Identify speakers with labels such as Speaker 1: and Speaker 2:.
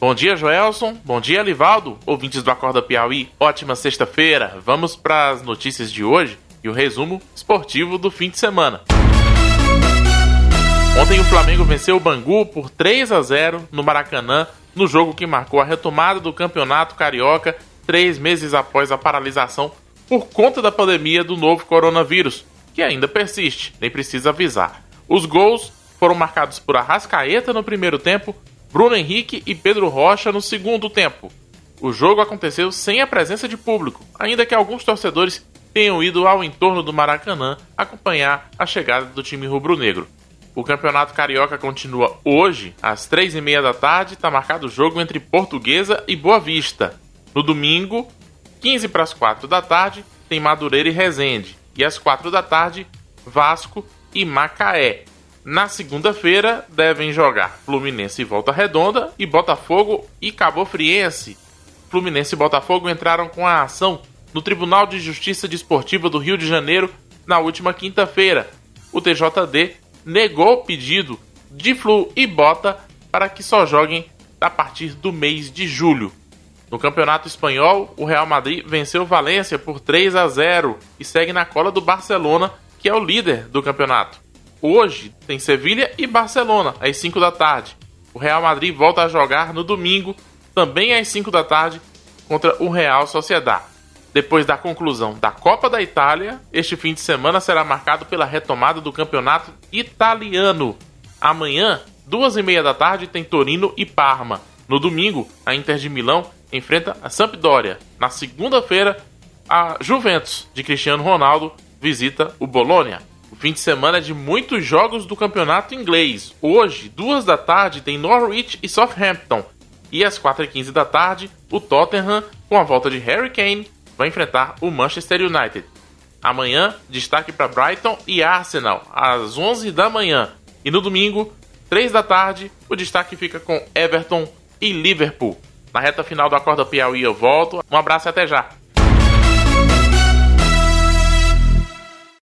Speaker 1: Bom dia, Joelson. Bom dia, Livaldo. Ouvintes do Acorda Piauí. Ótima sexta-feira. Vamos para as notícias de hoje e o resumo esportivo do fim de semana. Ontem o Flamengo venceu o Bangu por 3 a 0 no Maracanã, no jogo que marcou a retomada do Campeonato Carioca três meses após a paralisação por conta da pandemia do novo coronavírus, que ainda persiste, nem precisa avisar. Os gols foram marcados por Arrascaeta no primeiro tempo, Bruno Henrique e Pedro Rocha no segundo tempo. O jogo aconteceu sem a presença de público, ainda que alguns torcedores tenham ido ao entorno do Maracanã acompanhar a chegada do time rubro-negro. O Campeonato Carioca continua hoje, às três e meia da tarde, está marcado o jogo entre Portuguesa e Boa Vista. No domingo, 15 para as 4 da tarde, tem Madureira e Resende. E às 4 da tarde, Vasco e Macaé. Na segunda-feira devem jogar Fluminense e Volta Redonda e Botafogo e Cabo Friense. Fluminense e Botafogo entraram com a ação no Tribunal de Justiça Desportiva do Rio de Janeiro na última quinta-feira. O TJD negou o pedido de Flu e Bota para que só joguem a partir do mês de julho. No Campeonato Espanhol, o Real Madrid venceu Valência por 3 a 0 e segue na cola do Barcelona, que é o líder do campeonato. Hoje tem Sevilha e Barcelona, às 5 da tarde. O Real Madrid volta a jogar no domingo, também às 5 da tarde, contra o Real Sociedad. Depois da conclusão da Copa da Itália, este fim de semana será marcado pela retomada do campeonato italiano. Amanhã, duas e meia da tarde, tem Torino e Parma. No domingo, a Inter de Milão enfrenta a Sampdoria. Na segunda-feira, a Juventus de Cristiano Ronaldo visita o Bologna. O fim de semana é de muitos jogos do campeonato inglês. Hoje, duas da tarde, tem Norwich e Southampton. E às 4h15 da tarde, o Tottenham, com a volta de Harry Kane, vai enfrentar o Manchester United. Amanhã, destaque para Brighton e Arsenal, às 11 da manhã. E no domingo, 3 da tarde, o destaque fica com Everton e Liverpool. Na reta final do Acorda Piauí eu volto. Um abraço e até já!